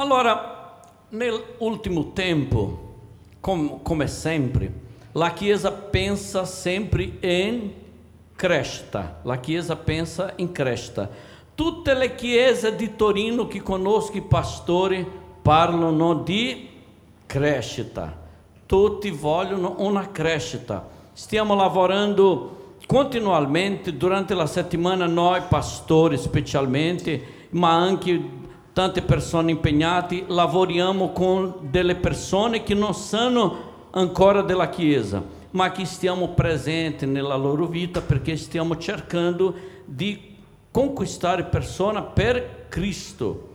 Allora, nell'ultimo tempo, com, come sempre, la Chiesa pensa sempre in crescita. La Chiesa pensa in crescita. Tutte le chiese di Torino che conosco i pastori parlano di crescita. Tutti vogliono una crescita. Stiamo lavorando continuamente durante la settimana noi pastori specialmente, ma anche tante persone impegnate, lavoriamo con delle persone che non sono ancora della Chiesa, ma che stiamo presenti nella loro vita perché stiamo cercando di conquistare persone per Cristo.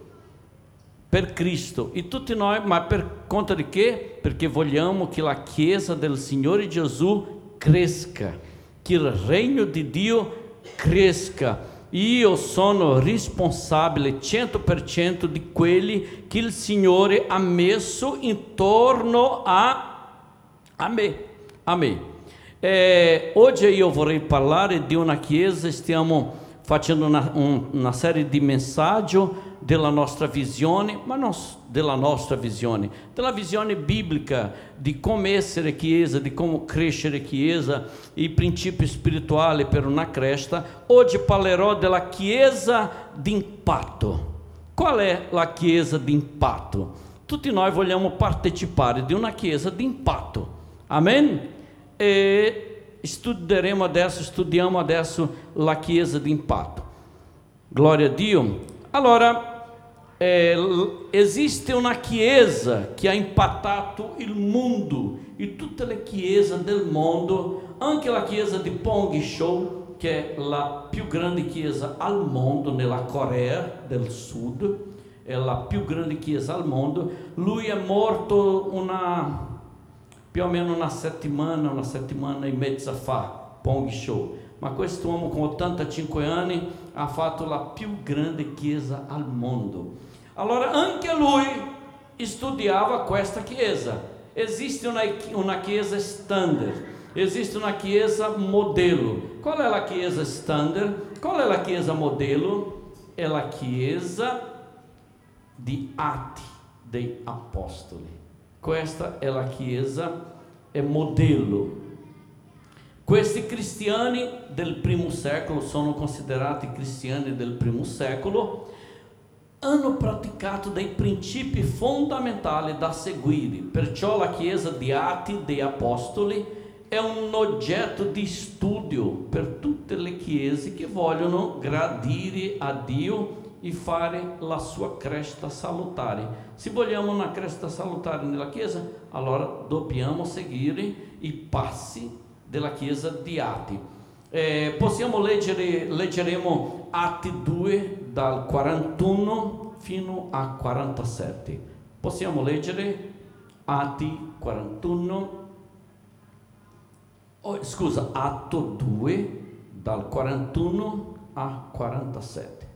Per Cristo e tutti noi, ma per conta di che? Perché vogliamo che la Chiesa del Signore Gesù cresca, che il regno di Dio cresca io sono responsabile 100% di quelli che il Signore ha messo intorno a, a me. A me. Eh, oggi io vorrei parlare di una chiesa, stiamo facendo una, un, una serie di messaggi della nostra visione, ma non della nostra visione, della visione biblica di come essere chiesa, di come crescere chiesa, i princípi spirituali per una crescita. Oggi parlerò della chiesa di impatto. Qual è la chiesa di impatto? Tutti noi vogliamo partecipare di una chiesa di impatto. Amen? E studieremo adesso, studiamo adesso la chiesa di impatto. Glória a Dio. Allora, eh, esiste una chiesa che ha impattato il mondo e tutte le chiese del mondo, anche la chiesa di Pong Show, che è la più grande chiesa al mondo nella Corea del Sud, è la più grande chiesa al mondo. Lui è morto una più o meno una settimana, una settimana e mezza fa, Pong Show. Ma questo uomo con 85 anni ha fatto la più grande chiesa al mondo. Allora anche lui studiava questa chiesa. Esiste una, una chiesa standard, esiste una chiesa modelo. Qual è la chiesa standard? Qual è la chiesa modelo? È la chiesa di Atti dei Apostoli. Questa è la Chiesa, è modello. Questi cristiani del primo secolo sono considerati cristiani del primo secolo, hanno praticato dei principi fondamentali da seguire, perciò la Chiesa di Atti dei Apostoli è un oggetto di studio per tutte le chiese che vogliono gradire a Dio e fare la sua crescita salutare. Se vogliamo una crescita salutare nella Chiesa, allora dobbiamo seguire i passi della Chiesa di Atti. Eh, possiamo leggere, leggeremo Atti 2 dal 41 fino a 47. Possiamo leggere Atti 41, oh, scusa, Atto 2 dal 41 a 47.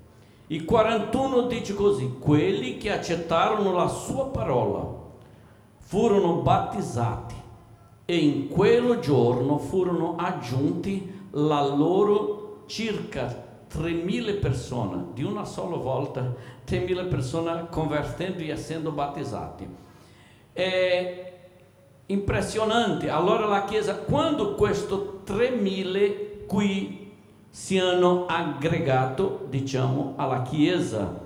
I 41 dice così, quelli che accettarono la sua parola furono battezzati e in quel giorno furono aggiunti la loro circa 3.000 persone, di una sola volta 3.000 persone convertendo e essendo battezzati. È impressionante, allora la Chiesa, quando questo 3.000 qui si hanno aggregato, diciamo, alla Chiesa.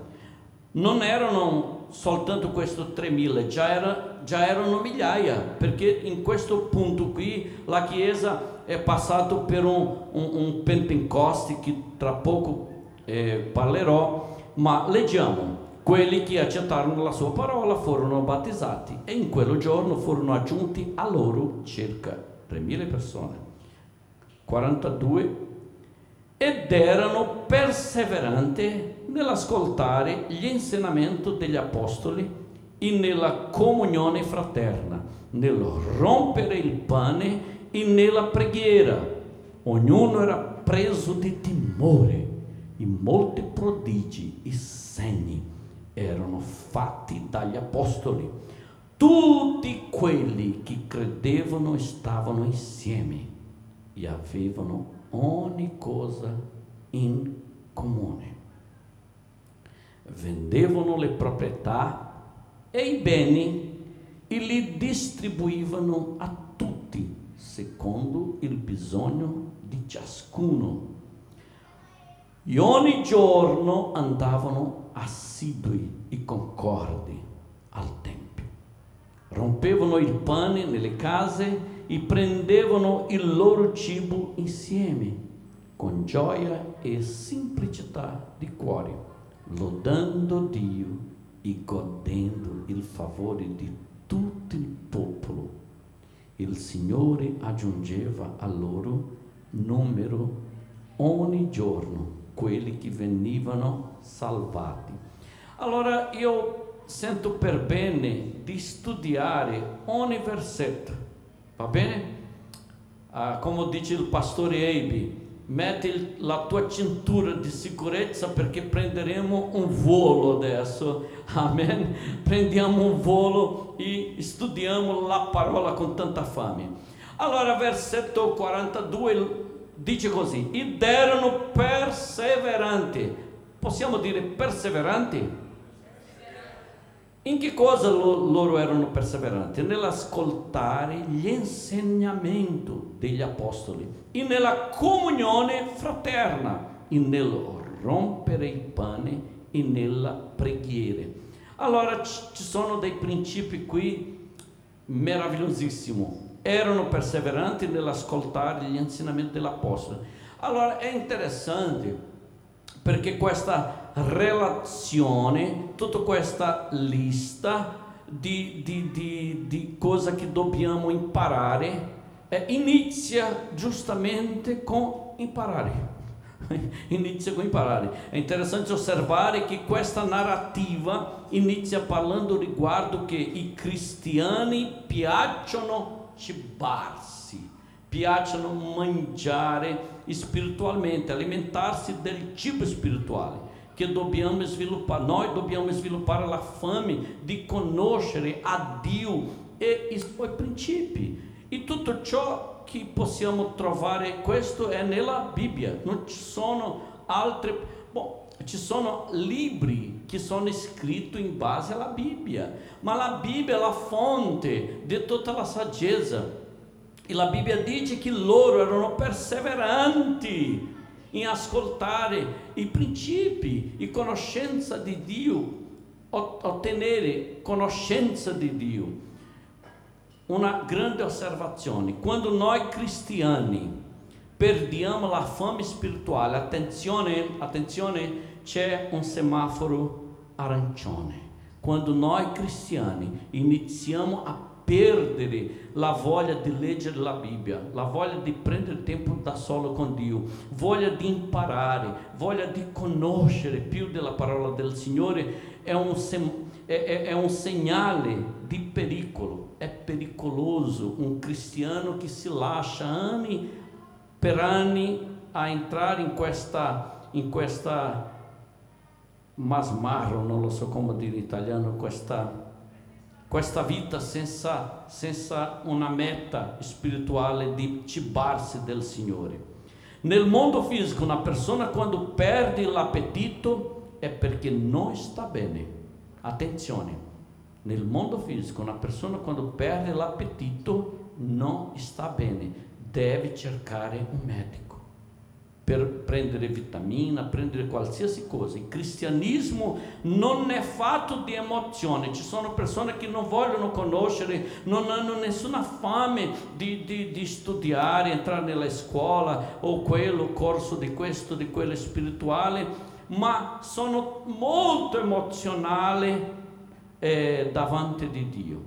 Non erano soltanto questo 3.000, già, era, già erano migliaia, perché in questo punto qui la Chiesa è passata per un, un, un Pentecoste che tra poco eh, parlerò, ma leggiamo. Quelli che accettarono la sua parola furono battezzati e in quel giorno furono aggiunti a loro circa 3.000 persone. 42 ed erano perseveranti nell'ascoltare gli insegnamenti degli apostoli e nella comunione fraterna, nel rompere il pane e nella preghiera. Ognuno era preso di timore e molti prodigi e segni erano fatti dagli apostoli. Tutti quelli che credevano stavano insieme e avevano ogni cosa in comune. Vendevano le proprietà e i beni e li distribuivano a tutti secondo il bisogno di ciascuno. E ogni giorno andavano assidui e concordi al Tempio. Rompevano il pane nelle case e prendevano il loro cibo insieme, con gioia e semplicità di cuore, lodando Dio e godendo il favore di tutto il popolo. Il Signore aggiungeva a loro numero ogni giorno quelli che venivano salvati. Allora io sento per bene di studiare ogni versetto, va bene? Ah, come dice il pastore Eibi, metti la tua cintura di sicurezza perché prenderemo un volo adesso, amen? Prendiamo un volo e studiamo la parola con tanta fame. Allora, versetto 42 dice così: ed erano perseveranti. Possiamo dire perseveranti? In che cosa loro erano perseveranti? Nell'ascoltare gli insegnamenti degli apostoli e nella comunione fraterna e nel rompere il pane e nella preghiera. Allora ci sono dei principi qui meravigliosissimi erano perseveranti nell'ascoltare gli insegnamenti dell'Apostolo. Allora è interessante perché questa relazione, tutta questa lista di, di, di, di cose che dobbiamo imparare, eh, inizia giustamente con imparare. inizia con imparare. È interessante osservare che questa narrativa inizia parlando riguardo che i cristiani piacciono cibarsi, piacciono mangiare spiritualmente, alimentarsi del cibo spirituale che dobbiamo sviluppare. Noi dobbiamo sviluppare la fame di conoscere a Dio e i suoi principi. E tutto ciò che possiamo trovare, questo è nella Bibbia, non ci sono altre... Bom, ci sono libri che sono scritti in base alla Bibbia, ma la Bibbia è la fonte di tutta la saggezza. E la Bibbia dice che loro erano perseveranti in ascoltare i principi e conoscenza di Dio, ottenere conoscenza di Dio. Una grande osservazione, quando noi cristiani perdiamo la fame spirituale, attenzione, attenzione c'è un semaforo arancione. Quando noi cristiani iniziamo a perdere la voglia di leggere la Bibbia, la voglia di prendere tempo da solo con Dio, voglia di imparare, voglia di conoscere più della parola del Signore, è un, è, è, un segnale di pericolo, è pericoloso un cristiano che si lascia anni per anni a entrare in questa, in questa masmarro, non lo so come dire in italiano, questa, questa vita senza, senza una meta spirituale di cibarsi del Signore. Nel mondo fisico, una persona quando perde l'appetito è perché non sta bene. Attenzione, nel mondo fisico, una persona quando perde l'appetito non sta bene, deve cercare un medico per prendere vitamina, prendere qualsiasi cosa. Il cristianesimo non è fatto di emozioni, ci sono persone che non vogliono conoscere, non hanno nessuna fame di, di, di studiare, entrare nella scuola o quello corso di questo, di quello spirituale, ma sono molto emozionali eh, davanti di Dio.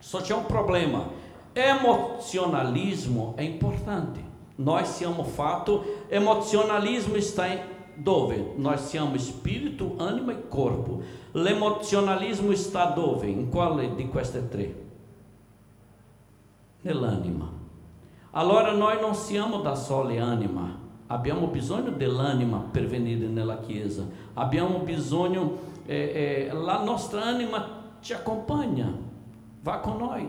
Só c'è un problema, emozionalismo è importante nós siamo fatto, emozionalismo está em dove? Nós siamo spirito, anima e corpo. L'emozionalismo está dove? In quale di queste tre? Nell'anima. Allora noi non siamo da sole anima, abbiamo bisogno dell'anima per venire nella chiesa, abbiamo bisogno, eh, eh, la nostra anima ci accompagna, va con noi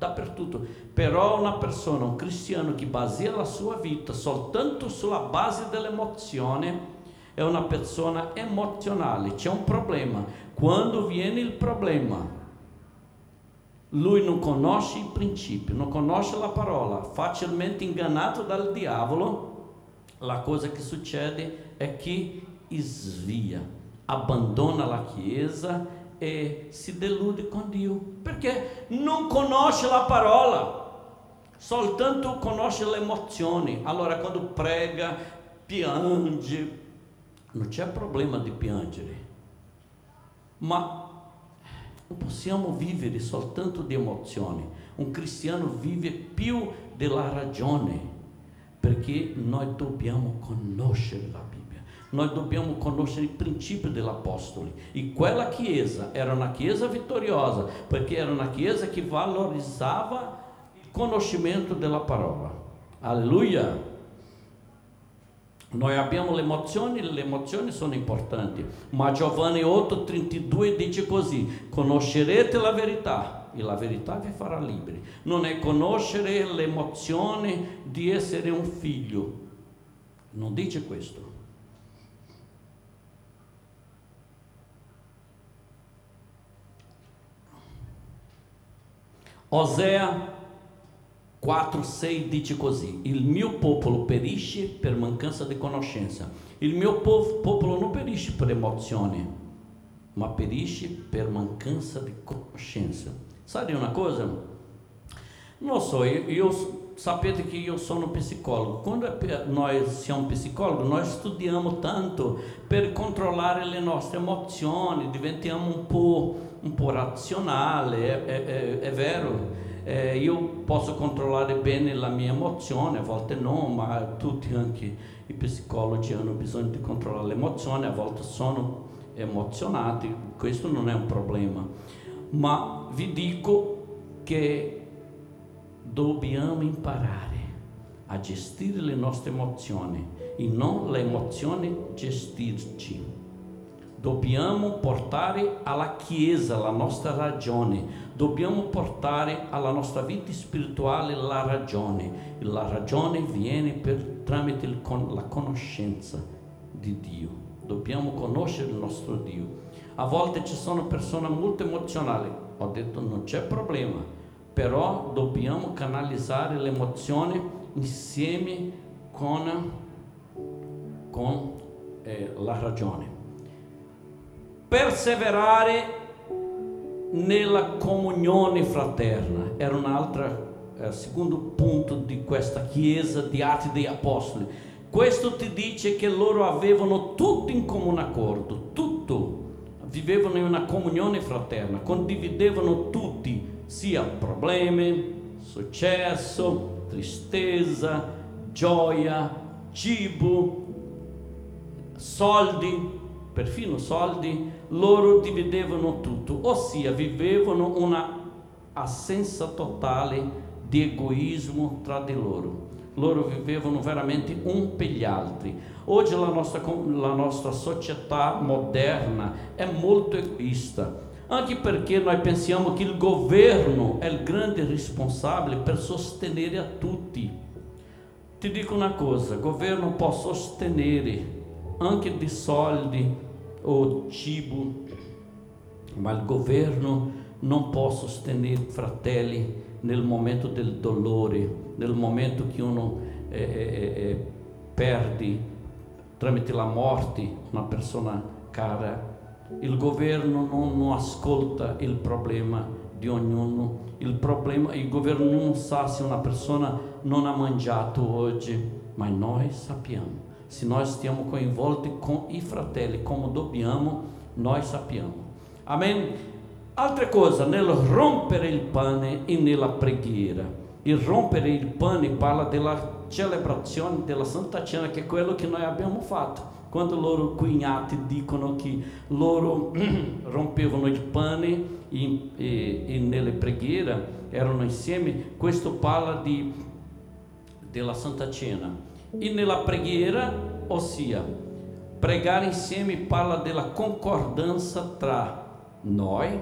dappertutto. Però una persona, un cristiano che baseia la sua vita soltanto sulla base dell'emozione, è una persona emozionale, c'è un problema. Quando viene il problema, lui non conosce i principi, non conosce la parola, facilmente inganato dal diavolo, la cosa che succede è che svia, abbandona la chiesa e si delude con Dio, perché non conosce la parola soltanto conosce le emozioni. Allora quando prega, piange, non c'è problema di piangere, ma non possiamo vivere soltanto di emozioni. Un cristiano vive più della ragione, perché noi dobbiamo conoscere la Bibbia. Noi dobbiamo conoscere i principi degli. E quella chiesa era una chiesa vittoriosa, perché era una chiesa che valorizzava conoscimento della parola. Alleluia! Noi abbiamo le emozioni, le emozioni sono importanti, ma Giovanni 8,32 dice così: conoscerete la verità e la verità vi farà liberi. Non è conoscere l'emozione di essere un figlio, non dice questo. Osea 4, 6 dice così: Il mio popolo perisce per mancanza di conoscenza. Il mio popolo non perisce per emozione, ma perisce per mancanza di conoscenza. Sabe una cosa? Non so, io, io sapete che io sono psicologo. Quando noi siamo psicólogos, noi studiamo tanto per controllare le nostre emozioni, diventiamo un po', un po razionale, è, è, è, vero eh, io posso controllare bene la mia emozione, a volte no, ma tutti anche i psicologi hanno bisogno di controllare l'emozione, a volte sono emozionati, questo non è un problema. Ma vi dico che dobbiamo imparare a gestire le nostre emozioni e non le emozioni gestirci. Dobbiamo portare alla Chiesa la nostra ragione, dobbiamo portare alla nostra vita spirituale la ragione. E la ragione viene per, tramite il, la conoscenza di Dio. Dobbiamo conoscere il nostro Dio. A volte ci sono persone molto emozionali, ho detto non c'è problema, però dobbiamo canalizzare l'emozione insieme con, con eh, la ragione. Perseverare nella comunione fraterna. Era un altro eh, secondo punto di questa chiesa di Atti degli Apostoli. Questo ti dice che loro avevano tutto in comune accordo, tutto. Vivevano in una comunione fraterna, condividevano tutti, sia problemi, successo, tristezza, gioia, cibo, soldi, perfino soldi, loro dividevano tutto, ossia vivevano una assenza totale di egoismo tra di loro. Loro vivevano veramente un per gli altri. Oggi la nostra, la nostra società moderna è molto egoista, anche perché noi pensiamo che il governo è il grande responsabile per sostenere a tutti. Ti dico una cosa, governo può sostenere anche di soldi o cibo, ma il governo non può sostenere fratelli nel momento del dolore, nel momento che uno eh, eh, eh, perde tramite la morte una persona cara. Il governo non, non ascolta il problema di ognuno. Il, problema, il governo non sa se una persona non ha mangiato oggi, ma noi sappiamo se nós stiamo coinvolti con i fratelli come dobbiamo, noi sappiamo. Amen. Altra cosa, nel rompere il pane e nella preghiera. Il rompere il pane parla della celebrazione della Santa Cena, che è quello che noi abbiamo fatto. Quando loro cugnati dicono che loro rompevano il pane e, e, e nelle preghiere erano insieme, questo parla di, della Santa Cena e nella preghiera, ossia, pregare insieme parla della concordanza tra noi,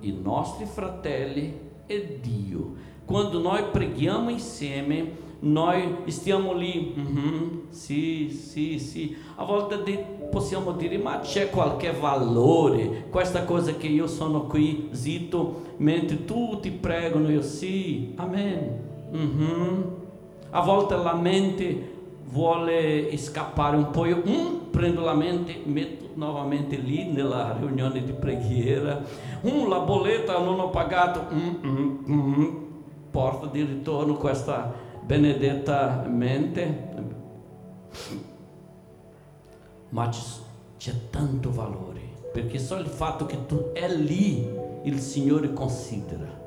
i nostri fratelli e Dio. Quando noi preghiamo insieme, noi stiamo lì, mhm, sì, sì, sì, a volte possiamo dire ma c'è qualche valore, questa cosa che io sono qui zitto mentre tutti pregano, io sì, amen. Mhm. A volte la mente vuole scappare un po', io mm, prendo la mente, metto novamente lì nella riunione di preghiera, mm, la bolletta non ho pagato, mm, mm, mm, porta di ritorno questa benedetta mente. Ma c'è tanto valore, perché só il fatto che tu è lì, il Signore considera.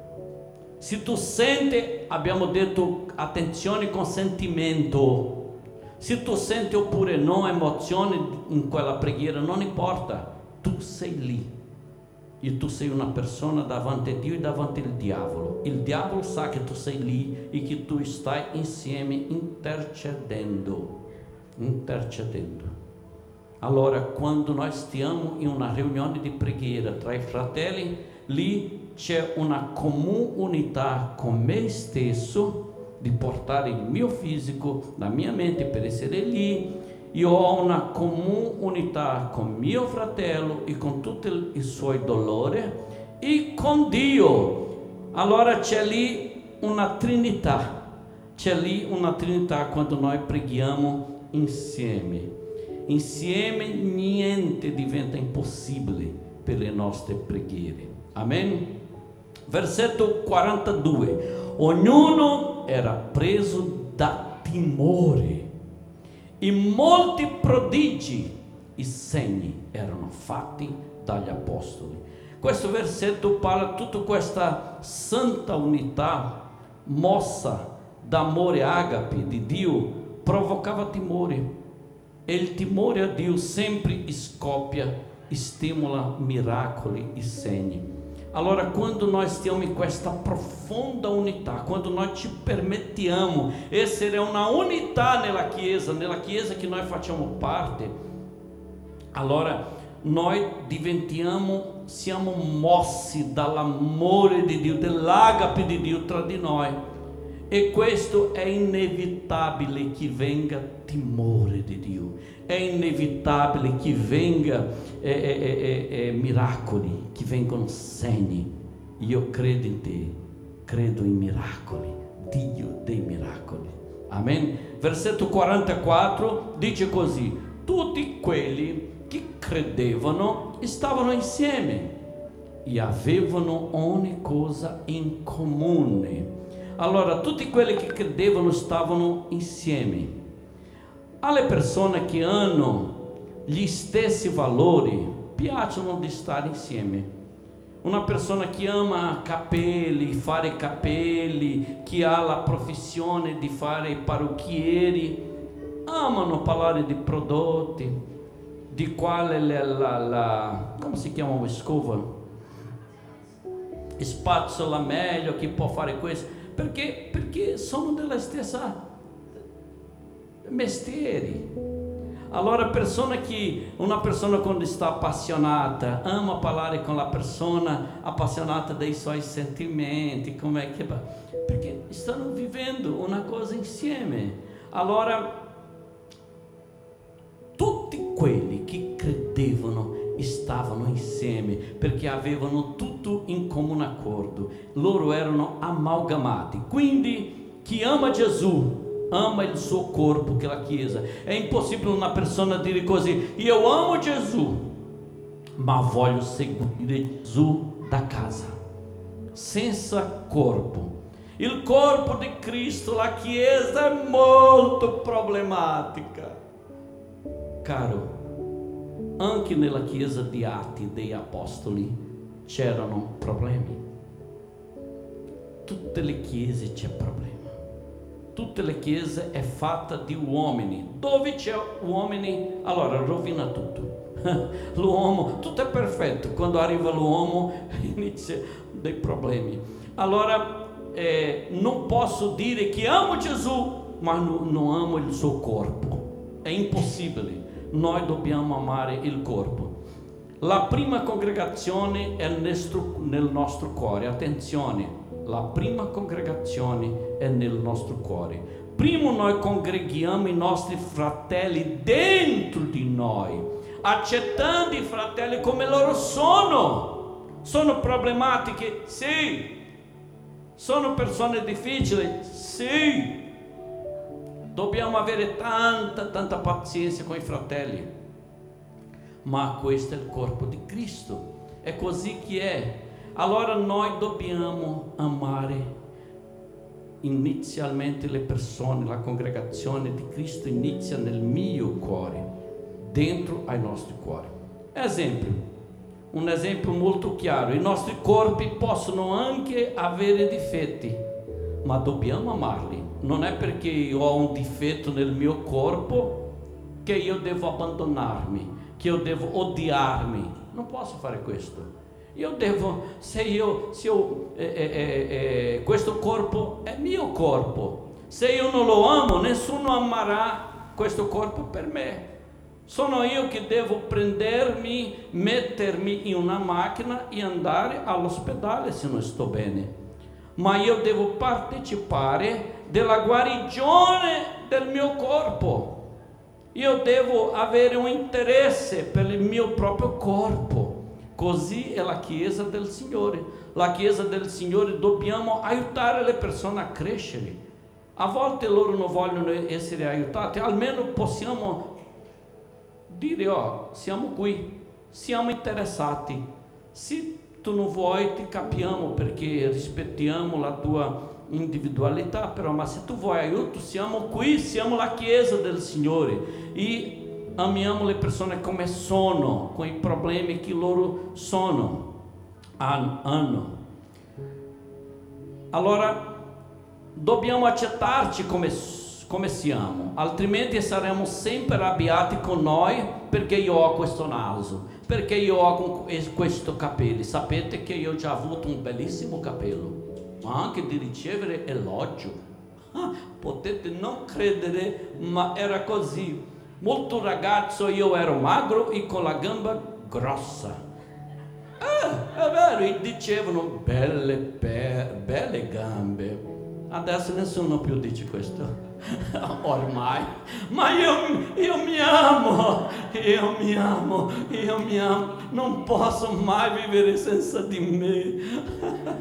Se tu sente, abbiamo detto, attenzione con sentimento, se tu senti oppure não emozione in quella preghiera, non importa, tu sei lì. E tu sei una persona davanti a Dio e davanti al diavolo. Il diavolo sa che tu sei lì e che tu stai insieme intercedendo. Intercedendo. Allora, quando nós stiamo in una riunione di preghiera tra i fratelli, lì c'è una comune unità con me stesso di portare il mio fisico, la mia mente per essere lì. Io ho una comune unità con mio fratello e con tutti i suoi dolori e con Dio. Allora c'è lì una trinità, c'è lì una trinità quando noi preghiamo insieme. Insieme niente diventa impossibile per le nostre preghiere. Amen? Versetto 42. Ognuno era preso da timore e molti prodigi e segni erano fatti dagli apostoli. Questo versetto parla tutta questa santa unità mossa d'amore agape di Dio, provocava timore. E il timore a Dio sempre scoppia stimola miracoli e segni. Allora, quando nós temos questa profonda unità, quando nós ci permettiamo essere una unità nella Chiesa, nella Chiesa che noi facciamo parte, allora noi diventiamo, siamo mossi dall'amore di Dio, dell'agape di Dio tra di noi. E questo è inevitabile che venga timore di Dio, è inevitabile che venga eh, eh, eh, miracoli, che vengano segni. Io credo in te, credo in miracoli, Dio dei miracoli. Amen. Versetto 44 dice così: Tutti quelli che credevano stavano insieme e avevano ogni cosa in comune allora tutti quelli che credevano stavano insieme. Alle persone che hanno gli stessi valori piacciono di stare insieme. Una persona che ama capelli, fare capelli, che ha la professione di fare parrucchieri, amano parlare di prodotti, di quale la, la, la come si chiama scova? Spazzola meglio, che può fare questo perché, perché sono della stessa mestieri. Allora persona che, una persona quando sta appassionata, ama parlare con la persona appassionata dei suoi sentimenti, com'è che perché stanno vivendo una cosa insieme. Allora tutti quelli che credevano stavano insieme perché avevano tutto in comune accordo, loro erano amalgamati. Quindi chi ama Gesù ama il suo corpo, che è la Chiesa. È impossibile una persona dire così: Io amo Gesù, ma voglio seguire Gesù da casa, senza corpo. Il corpo di Cristo, la Chiesa, è molto problematica. Caro, anche nella chiesa di Atti dei Apostoli c'erano problemi. Tutte le chiese c'è problema. Tutte le chiese è fatta di uomini. Dove c'è uomini, allora rovina tutto. L'uomo, tutto è perfetto. Quando arriva l'uomo inizia dei problemi. Allora eh, non posso dire che amo Gesù, ma non, non amo il suo corpo. È impossibile noi dobbiamo amare il corpo. La prima congregazione è nel nostro cuore, attenzione, la prima congregazione è nel nostro cuore. primo noi congreghiamo i nostri fratelli dentro di noi, accettando i fratelli come loro sono. Sono problematiche? Sì. Sono persone difficili? Sì. Dobbiamo avere tanta, tanta pazienza con i fratelli. Ma questo è il corpo di Cristo. È così che è. Allora noi dobbiamo amare inizialmente le persone, la congregazione di Cristo inizia nel mio cuore, dentro ai nostri cuori. Esempio, un esempio molto chiaro, i nostri corpi possono anche avere difetti, ma dobbiamo amarli. Non è perché io ho un difetto nel mio corpo che io devo abbandonarmi, che io devo odiarmi. Non posso fare questo. Io devo, se io, se io eh, eh, eh, eh, questo corpo è mio corpo, se io non lo amo, nessuno amerà questo corpo per me. Sono io che devo prendermi, mettermi in una macchina e andare all'ospedale se non sto bene. Ma io devo partecipare della guarigione del mio corpo. Io devo avere un interesse per il mio proprio corpo. Così è la Chiesa del Signore. La Chiesa del Signore dobbiamo aiutare le persone a crescere. A volte loro non vogliono essere aiutati, almeno possiamo dire, oh, siamo qui, siamo interessati. Se tu non vuoi, ti capiamo perché rispettiamo la tua individualità, però ma se tu vuoi aiuto, siamo qui, siamo la Chiesa del Signore. E amiamo le persone come sono, con i problemi che loro sono, hanno. Allora, dobbiamo accettarci come, come siamo, altrimenti saremo sempre arrabbiati con noi perché io ho questo naso, perché io ho questo capello. Sapete che io già avuto un bellissimo capello, ma anche di ricevere elogio. Ah, potete non credere, ma era così molto ragazzo io ero magro e con la gamba grossa. Ah, è vero, e dicevano belle, per, belle gambe. Adesso nessuno più dice questo. Ormai, ma io, io mi amo, io mi amo, io mi amo, non posso mai vivere senza di me.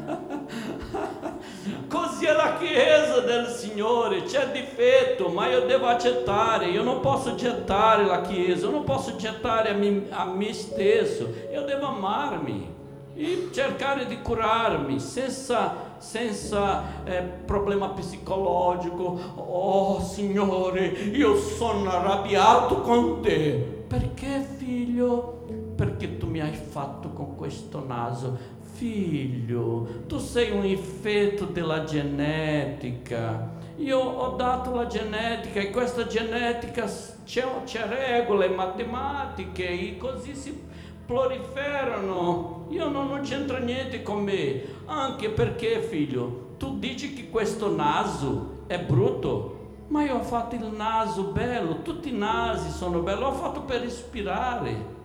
Chiesa del Signore, c'è difetto, ma io devo accettare, io non posso gettare la Chiesa, io non posso gettare a me, a me stesso, io devo amarmi e cercare di curarmi senza, senza eh, problema psicologico. Oh Signore, io sono arrabbiato con te. Perché figlio? Perché tu mi hai fatto con questo naso figlio, tu sei un effetto della genetica. Io ho dato la genetica e questa genetica c'è, c'è regole matematiche e così si proliferano. Io non, non c'entra niente con me, anche perché figlio, tu dici che questo naso è brutto, ma io ho fatto il naso bello, tutti i nasi sono belli, l'ho fatto per ispirare.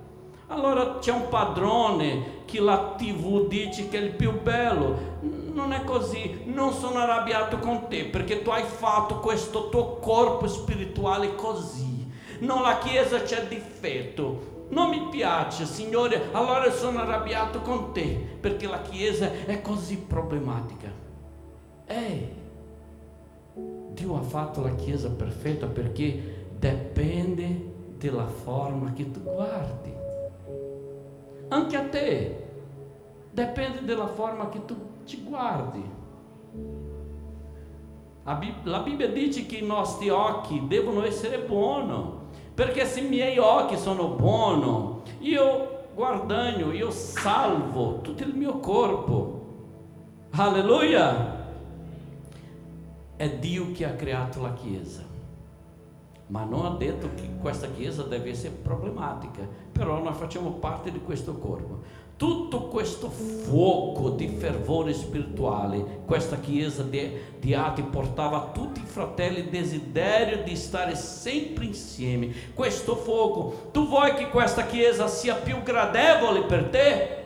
Allora c'è un padrone che la TV dice che è il più bello. Non è così, non sono arrabbiato con te perché tu hai fatto questo tuo corpo spirituale così. Non la Chiesa c'è difetto. Non mi piace, Signore, allora sono arrabbiato con te perché la Chiesa è così problematica. Ehi, Dio ha fatto la Chiesa perfetta perché dipende dalla forma che tu guardi anche a te. Dipende dalla forma che tu ci guardi. La Bibbia dice che i nostri occhi devono essere buoni, perché se miei occhi sono buoni, io guardando, io salvo tutto il mio corpo. Alleluia! È Dio che ha creato la Chiesa ma non ha detto che questa chiesa deve essere problematica, però noi facciamo parte di questo corpo. Tutto questo fuoco di fervore spirituale, questa chiesa di, di Ati portava a tutti i fratelli il desiderio di stare sempre insieme. Questo fuoco, tu vuoi che questa chiesa sia più gradevole per te?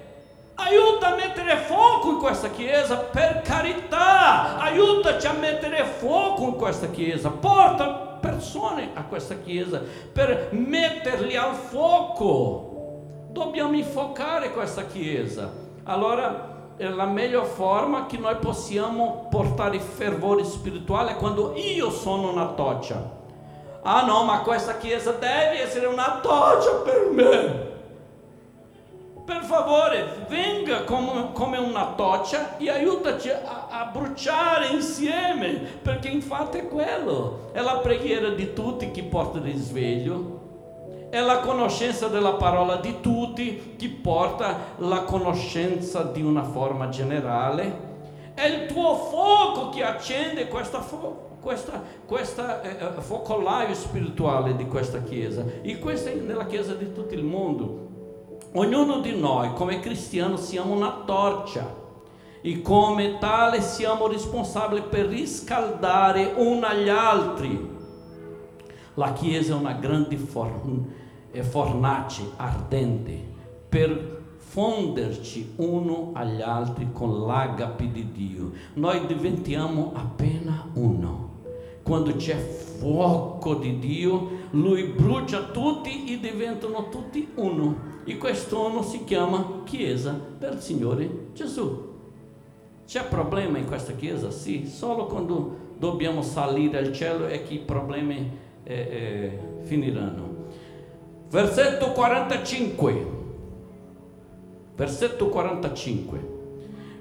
Aiuta a mettere fuoco in questa chiesa, per carità, aiutaci a mettere fuoco in questa chiesa, porta persone a questa chiesa per metterli al fuoco. Dobbiamo infuocare questa chiesa. Allora, è la miglior forma che noi possiamo portare fervore spirituale quando io sono una toccia. Ah no, ma questa chiesa deve essere una toccia per me. Per favore, venga come, come una toccia e aiutaci a, a, bruciare insieme, perché infatti è quello. È la preghiera di tutti che porta risveglio. È la conoscenza della parola di tutti che porta la conoscenza di una forma generale. È il tuo fuoco che accende questa fuoco questa, questa eh, eh, focolaio spirituale di questa Chiesa e questa è nella Chiesa di tutto il mondo. Ognuno di noi come cristiano siamo una torcia e come tale siamo responsabili per riscaldare uno agli altri. La Chiesa è una grande fornace ardente per fonderci uno agli altri con l'agape di Dio. Noi diventiamo appena uno quando c'è fuoco di Dio, lui brucia tutti e diventano tutti uno. E questo uno si chiama Chiesa del Signore Gesù. C'è problema in questa Chiesa? Sì, solo quando dobbiamo salire al cielo è che i problemi eh, eh, finiranno. Versetto 45. Versetto 45.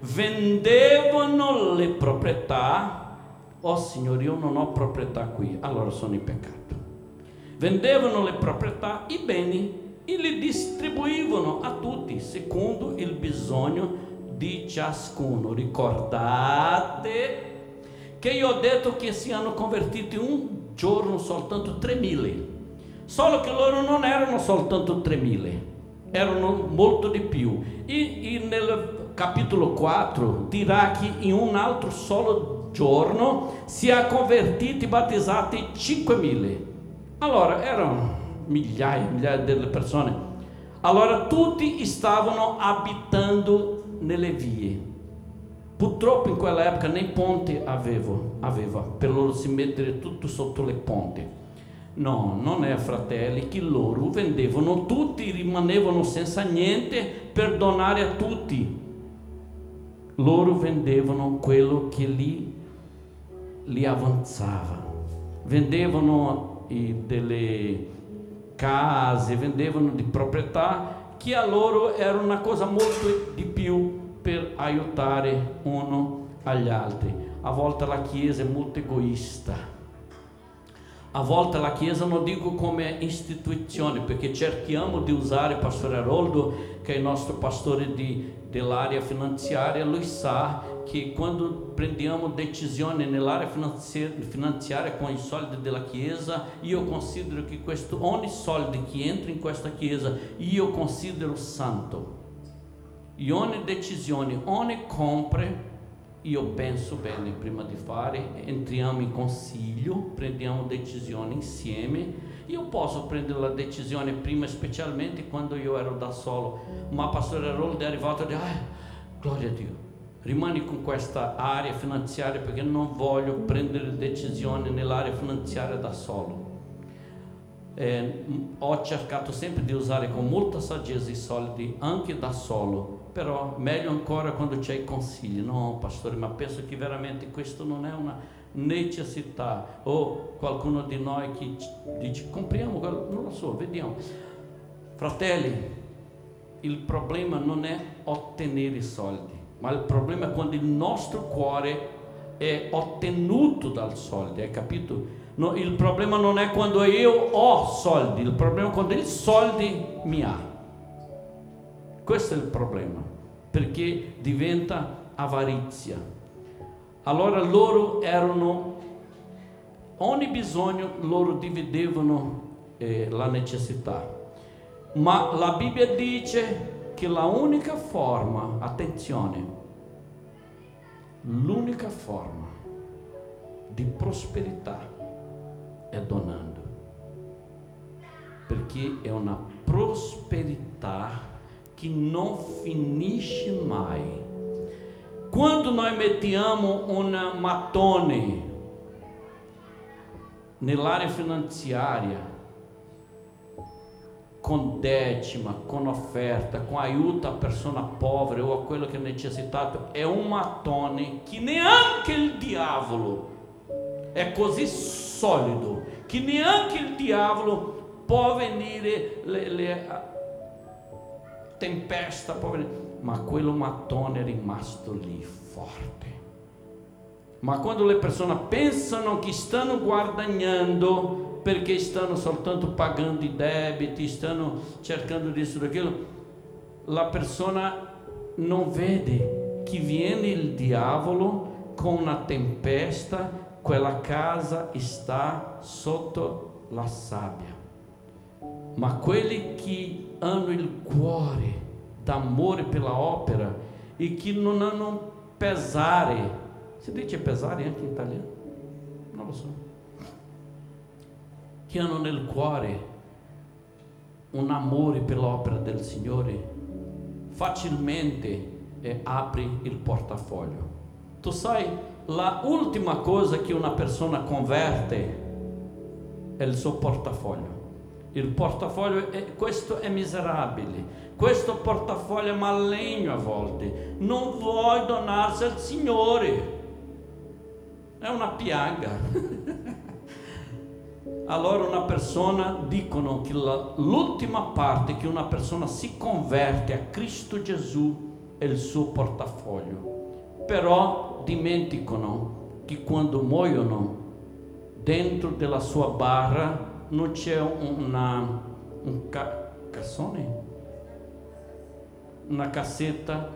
Vendevano le proprietà oh Signore, io non ho proprietà qui, allora sono in peccato. Vendevano le proprietà, i beni e li distribuivano a tutti secondo il bisogno di ciascuno. Ricordate che io ho detto che si hanno convertiti un giorno soltanto 3.000, solo che loro non erano soltanto 3.000, erano molto di più. E, e nel capitolo 4 dirà che in un altro solo giorno si è convertiti e battezzati 5.000. Allora erano migliaia, migliaia delle persone. Allora tutti stavano abitando nelle vie. Purtroppo in quella epoca nem ponte avevo, aveva per loro si mettere tutto sotto le ponte. No, non è fratelli che loro vendevano tutti, rimanevano senza niente per donare a tutti. Loro vendevano quello che lì li avanzava. Vendevano delle case, vendevano di proprietà che a loro era una cosa molto di più per aiutare uno agli altri. A volte la Chiesa è molto egoista. A volte la Chiesa non dico come istituzione, perché cerchiamo di usare il pastore Haroldo, che è il nostro pastore dell'area finanziaria, lui sa che quando prendiamo decisioni nell'area finanziaria con i soldi della Chiesa, io considero che questo, ogni soldo che entra in questa Chiesa, io considero santo. E ogni decisione, ogni compra, io penso bene prima di fare, entriamo in consiglio, prendiamo decisioni insieme. Io posso prendere la decisione prima, specialmente quando io ero da solo, ma Pastore Harold è arrivato e detto, ah, gloria a Dio rimani con questa area finanziaria perché non voglio prendere decisioni nell'area finanziaria da solo. Eh, ho cercato sempre di usare con molta saggezza i soldi anche da solo, però meglio ancora quando c'è i consigli. No, pastore, ma penso che veramente questo non è una necessità. O qualcuno di noi che dice compriamo, non lo so, vediamo. Fratelli, il problema non è ottenere i soldi ma il problema è quando il nostro cuore è ottenuto dal soldi, hai capito? No, il problema non è quando io ho soldi, il problema è quando il soldi mi ha. Questo è il problema, perché diventa avarizia. Allora loro erano, ogni bisogno loro dividevano eh, la necessità, ma la Bibbia dice che la unica forma, attenzione, l'unica forma di prosperità è donando, perché è una prosperità que não finisce mais. Quando nós mettiamo uma matone nell'area finanziaria, com décima, com oferta, com aiuta a persona povera ou aquilo que é necessitato, é um matone que neanche il diavolo é così solido que neanche il diavolo può venire le, le tempesta, può venire, ma quello mattone è rimasto lì forte. Ma quando le persone pensano che stanno guadagnando perché stanno soltanto pagando i debiti, cercando disso daquilo, la persona non vede che viene il diavolo con una tempesta, quella casa sta sotto la sabbia. Ma quelli che hanno il cuore d'amore pela opera e che non hanno pesare si dice pesare anche italiano? Non lo so. Che hanno nel cuore un amore per l'opera del Signore, facilmente eh, apri il portafoglio. Tu sai, la ultima cosa che una persona converte è il suo portafoglio. Il portafoglio, è, questo è miserabile, questo portafoglio è maligno a volte, non vuoi donarsi al Signore è una piaga. allora una persona dicono che l'ultima parte che una persona si converte a Cristo Gesù è il suo portafoglio. Però dimenticano che quando muoiono dentro della sua barra non c'è una, un ca, cassone, una cassetta,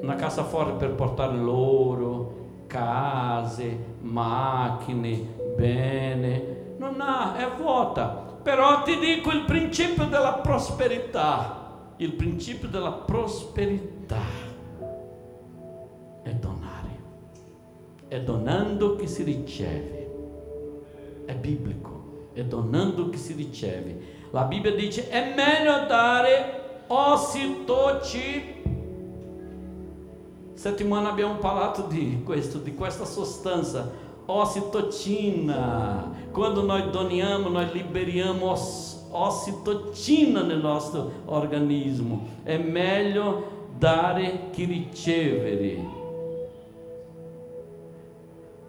una cassaforte per portare l'oro, case, macchine, bene, non ha, è vuota. Però ti dico il principio della prosperità, il principio della prosperità è donare, è donando che si riceve, è biblico, è donando che si riceve. La Bibbia dice è meglio dare ossitoci Settimana abbiamo parlato di questo, di questa sostanza, ocitotina. Quando nós doniamos, nós liberamos ocitotina no nosso organismo. É melhor dar que receber.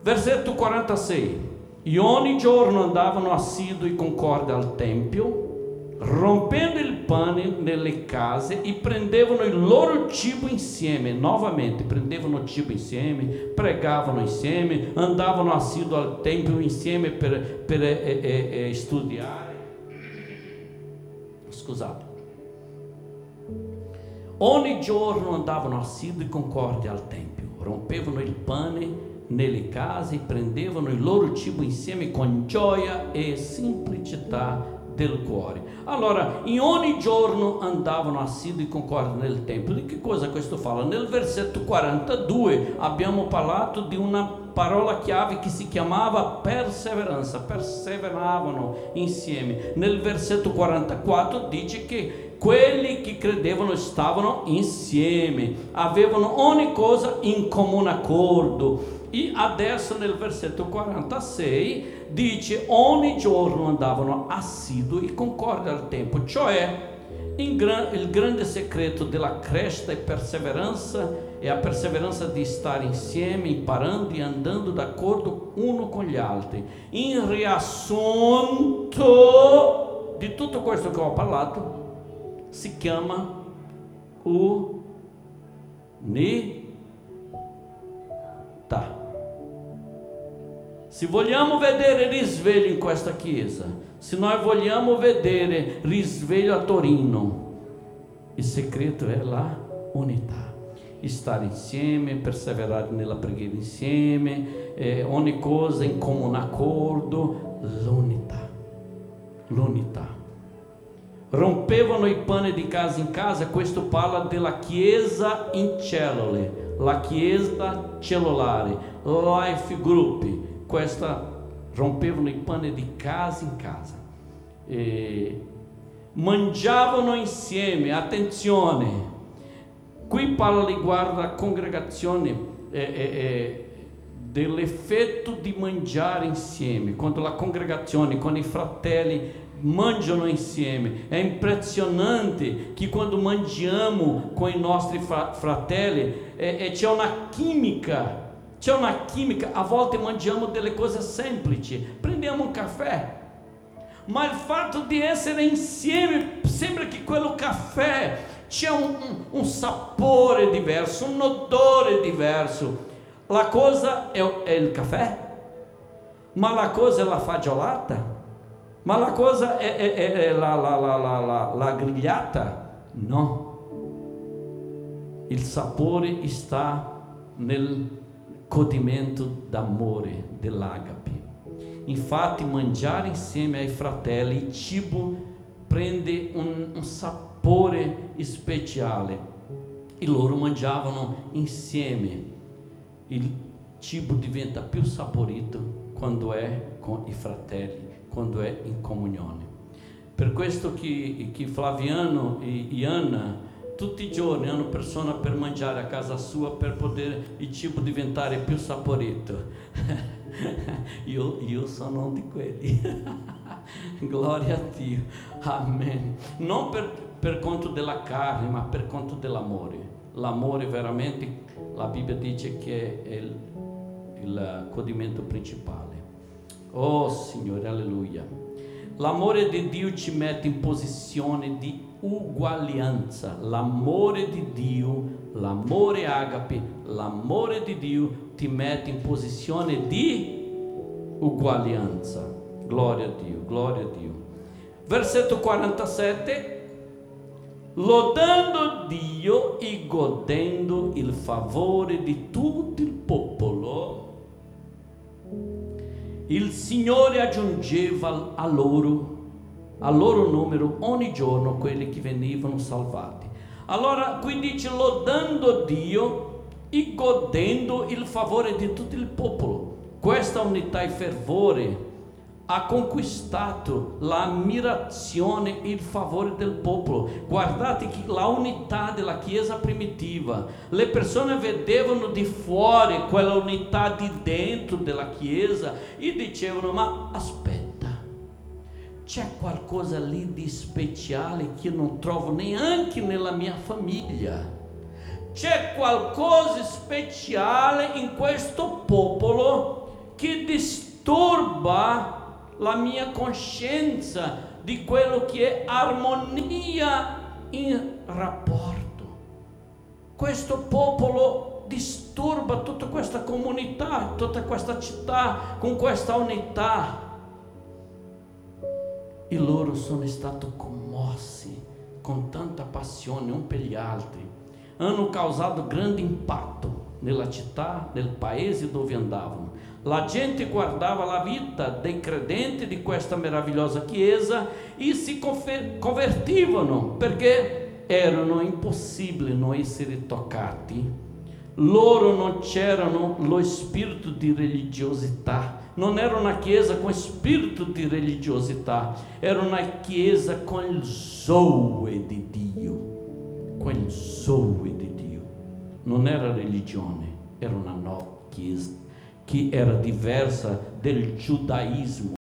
Versículo 46. E ogni giorno andavano assiduo e concorda al tempio rompendo il pane nelle case e prendevano il loro cibo insieme, novamente prendevano cibo insieme, pregavano insieme, andavano assiduo al tempio insieme per, per eh, eh, eh, studiare. Scusate. Ogni giorno andavano assidui concordi al tempio, rompevano il pane nelle case e prendevano il loro cibo insieme con gioia e semplicità del cuore. Allora, in ogni giorno andavano assidui con cuore nel Tempio. Di che cosa questo fala? Nel versetto 42 abbiamo parlato di una parola chiave che si chiamava perseveranza, perseveravano insieme. Nel versetto 44 dice che quelli che credevano stavano insieme, avevano ogni cosa in comune accordo. E adesso nel versetto 46 dice ogni giorno andavano assidui concordi al tempo, cioè gran, il grande segreto della crescita e perseveranza è a perseveranza di stare insieme, imparando e andando d'accordo uno con gli altri. In riassunto di tutto questo che ho parlato, si chiama unità. Se vogliamo vedere risveglio in questa chiesa, se noi vogliamo vedere risveglio a Torino, il segreto è la unità. Stare insieme, perseverare nella preghiera insieme, eh, ogni cosa in comune accordo, l'unità. L'unità. Rompevano i pani di casa in casa, questo parla della chiesa in cellule, la chiesa cellulare, life group questa rompevano i pani di casa in casa. E mangiavano insieme, attenzione, qui parla riguardo a congregazione eh, eh, dell'effetto di mangiare insieme, quando la congregazione con i fratelli mangiano insieme. È impressionante che quando mangiamo com i nostri fratelli é, é, c'è una chimica, c'è una chimica, a volte mangiamo delle cose semplici, prendiamo un caffè, ma il fatto di essere insieme sembra che quello caffè c'è un, un, un sapore diverso, un odore diverso. La cosa è, è il caffè, ma la cosa è la fagiolata ma la cosa è, è, è la, la, la, la, grigliata? No. Il sapore sta nel godimento d'amore, dell'agape. Infatti, mangiare insieme ai fratelli, il cibo prende un, un sapore speciale. E loro mangiavano insieme. Il cibo diventa più saporito quando è con i fratelli quando è in comunione. Per questo che, che Flaviano e, e Anna tutti i giorni hanno persone per mangiare a casa sua per poter il cibo diventare più saporito. io, io sono di quelli. Gloria a Dio. Amen. Non per, per conto della carne, ma per conto dell'amore. L'amore veramente, la Bibbia dice che è il, il godimento principale. Oh Signore, alleluia. L'amore di Dio ci mette in posizione di uguaglianza. L'amore di Dio, l'amore agape, l'amore di Dio ti mette in posizione di uguaglianza. Gloria a Dio, gloria a Dio. Versetto 47. Lodando Dio e godendo il favore di tutto il popolo il Signore aggiungeva a loro, al loro numero ogni giorno quelli che venivano salvati. Allora qui dice lodando Dio e godendo il favore di tutto il popolo. Questa unità e fervore ha conquistato l'ammirazione e il favore del popolo. Guardate la unità della Chiesa primitiva, le persone vedevano di fuori quella unità di dentro della Chiesa e dicevano: Ma aspetta, c'è qualcosa lì di speciale che non trovo neanche nella mia famiglia. C'è qualcosa speciale in questo popolo che disturba la mia coscienza di quello che è armonia in rapporto. Questo popolo disturba tutta questa comunità, tutta questa città con questa unità. E loro sono stati commossi con tanta passione un per gli altri. Hanno causato grande impatto nella città, nel paese dove andavano La gente guardava la vita dei credenti di questa meravigliosa chiesa e si convertivano perché erano impossibili non essere toccati. Loro non c'erano lo spirito di religiosità, non era una chiesa con spirito di religiosità, era una chiesa con il zoe di Dio, con il zoe di Dio. Non era religione, era una nuova chiesa que era diversa del judaísmo